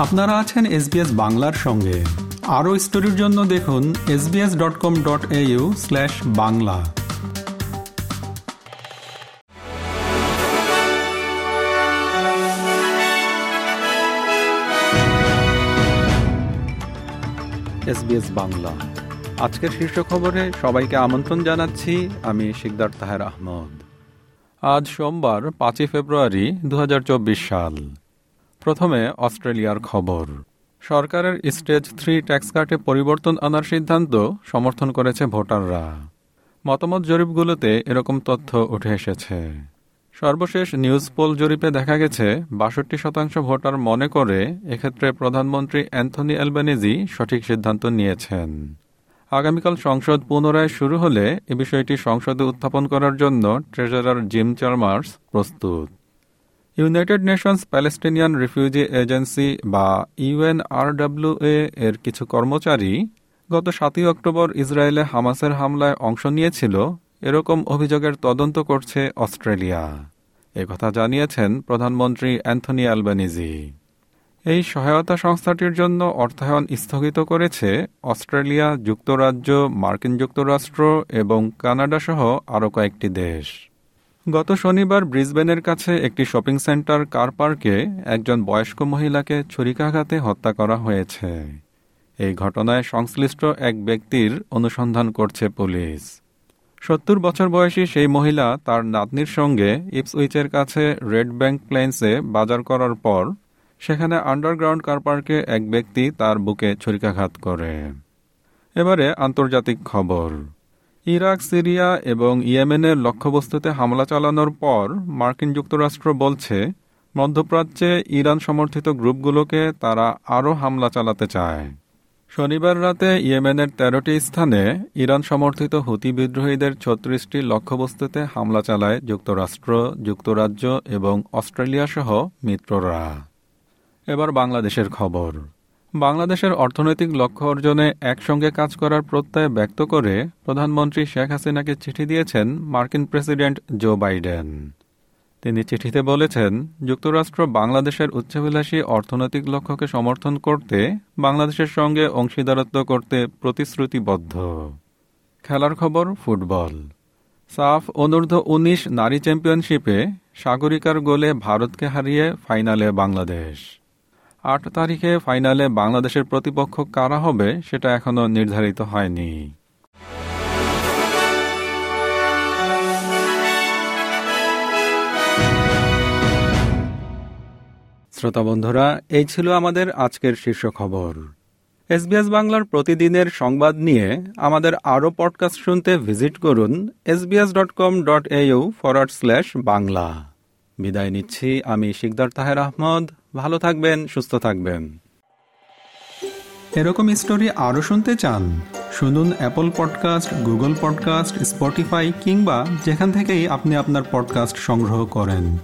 আপনারা আছেন এসবিএস বাংলার সঙ্গে। আরও স্টোরির জন্য দেখুন SBS dot com dot au slash Bangla. SBS Bangla. আজকের শীর্ষ খবরে সবাইকে আমন্ত্রণ জানাচ্ছি, আমি শিকদার তাহের আহমদ। আজ সোমবার, পাঁচই ফেব্রুয়ারি দু হাজার চব্বিশ সাল। প্রথমে অস্ট্রেলিয়ার খবর। সরকারের স্টেজ থ্রি ট্যাক্স কাটে পরিবর্তন আনার সিদ্ধান্ত সমর্থন করেছে ভোটাররা। মতামত জরিপগুলোতে এরকম তথ্য উঠে এসেছে। সর্বশেষ নিউজ পোল জরিপে দেখা গেছে, বাষট্টি শতাংশ ভোটার মনে করে এক্ষেত্রে প্রধানমন্ত্রী অ্যান্থনি অ্যালবানিজি সঠিক সিদ্ধান্ত নিয়েছেন। আগামীকাল সংসদ পুনরায় শুরু হলে এ বিষয়টি সংসদে উত্থাপন করার জন্য ট্রেজারার জিম চার্মার্স প্রস্তুত। United Nations Palestinian refugee agency বা ইউএনআরডব্লিউএ এর কিছু কর্মচারী গত সাতই অক্টোবর ইসরায়েলে হামাসের হামলায় অংশ নিয়েছিল। এরকম অভিযোগের তদন্ত করছে অস্ট্রেলিয়া। একথা জানিয়েছেন প্রধানমন্ত্রী অ্যান্থনি অ্যালবানিজি এই সহায়তা সংস্থাটির জন্য অর্থায়ন স্থগিত করেছে অস্ট্রেলিয়া, যুক্তরাজ্য, মার্কিন যুক্তরাষ্ট্র এবং কানাডা সহ আরও কয়েকটি দেশ। গত শনিবার ব্রিসবেনের কাছে একটি শপিং সেন্টার কার পার্কে একজন বয়স্ক মহিলাকে ছুরিকাঘাতে হত্যা করা হয়েছে। এই ঘটনায় সংশ্লিষ্ট এক ব্যক্তির অনুসন্ধান করছে পুলিশ। সত্তর বছর বয়সী সেই মহিলা তার নাতনির সঙ্গে ইপসউইচের কাছে রেড ব্যাংক প্লেন্সে বাজার করার পর সেখানে আন্ডারগ্রাউন্ড কার পার্কে এক ব্যক্তি তার বুকে ছুরিকাঘাত করে। এবারে আন্তর্জাতিক খবর। ইরাক, সিরিয়া এবং ইয়েমেনের লক্ষ্যবস্তুতে হামলা চালানোর পর মার্কিন যুক্তরাষ্ট্র বলছে, মধ্যপ্রাচ্যে ইরান সমর্থিত গ্রুপগুলোকে তারা আরও হামলা চালাতে চায়। শনিবার রাতে ইয়েমেনের তেরোটি স্থানে ইরান সমর্থিত হুতি বিদ্রোহীদের ছত্রিশটি লক্ষ্যবস্তুতে হামলা চালায় যুক্তরাষ্ট্র, যুক্তরাজ্য এবং অস্ট্রেলিয়া সহ মিত্ররা। এবার বাংলাদেশের খবর। বাংলাদেশের অর্থনৈতিক লক্ষ্য অর্জনে একসঙ্গে কাজ করার প্রত্যয় ব্যক্ত করে প্রধানমন্ত্রী শেখ হাসিনাকে চিঠি দিয়েছেন মার্কিন প্রেসিডেন্ট জো বাইডেন। তিনি চিঠিতে বলেছেন, যুক্তরাষ্ট্র বাংলাদেশের উচ্চাভিলাষী অর্থনৈতিক লক্ষ্যকে সমর্থন করতে বাংলাদেশের সঙ্গে অংশীদারত্ব করতে প্রতিশ্রুতিবদ্ধ। খেলার খবর, ফুটবল। সাফ অনূর্ধ্ব উনিশ নারী চ্যাম্পিয়নশিপে সাগরিকার গোলে ভারতকে হারিয়ে ফাইনালে বাংলাদেশ। আট তারিখে ফাইনালে বাংলাদেশের প্রতিপক্ষ কারা হবে, সেটা এখনও নির্ধারিত হয়নি। শ্রোতা বন্ধুরা, এই ছিল আমাদের আজকের শীর্ষ খবর। এসবিএস বাংলার প্রতিদিনের সংবাদ নিয়ে আমাদের আরও পডকাস্ট শুনতে ভিজিট করুন SBS dot com dot au forward slash Bangla. বিদায় নিচ্ছি, আমি শিকদার তাহের আহমদ। ভালো থাকবেন, সুস্থ থাকবেন। এরকম স্টোরি আরও শুনতে চান, শুনুন Apple podcast Google podcast Spotify কিংবা যেখান থেকেই আপনি আপনার পডকাস্ট সংগ্রহ করেন।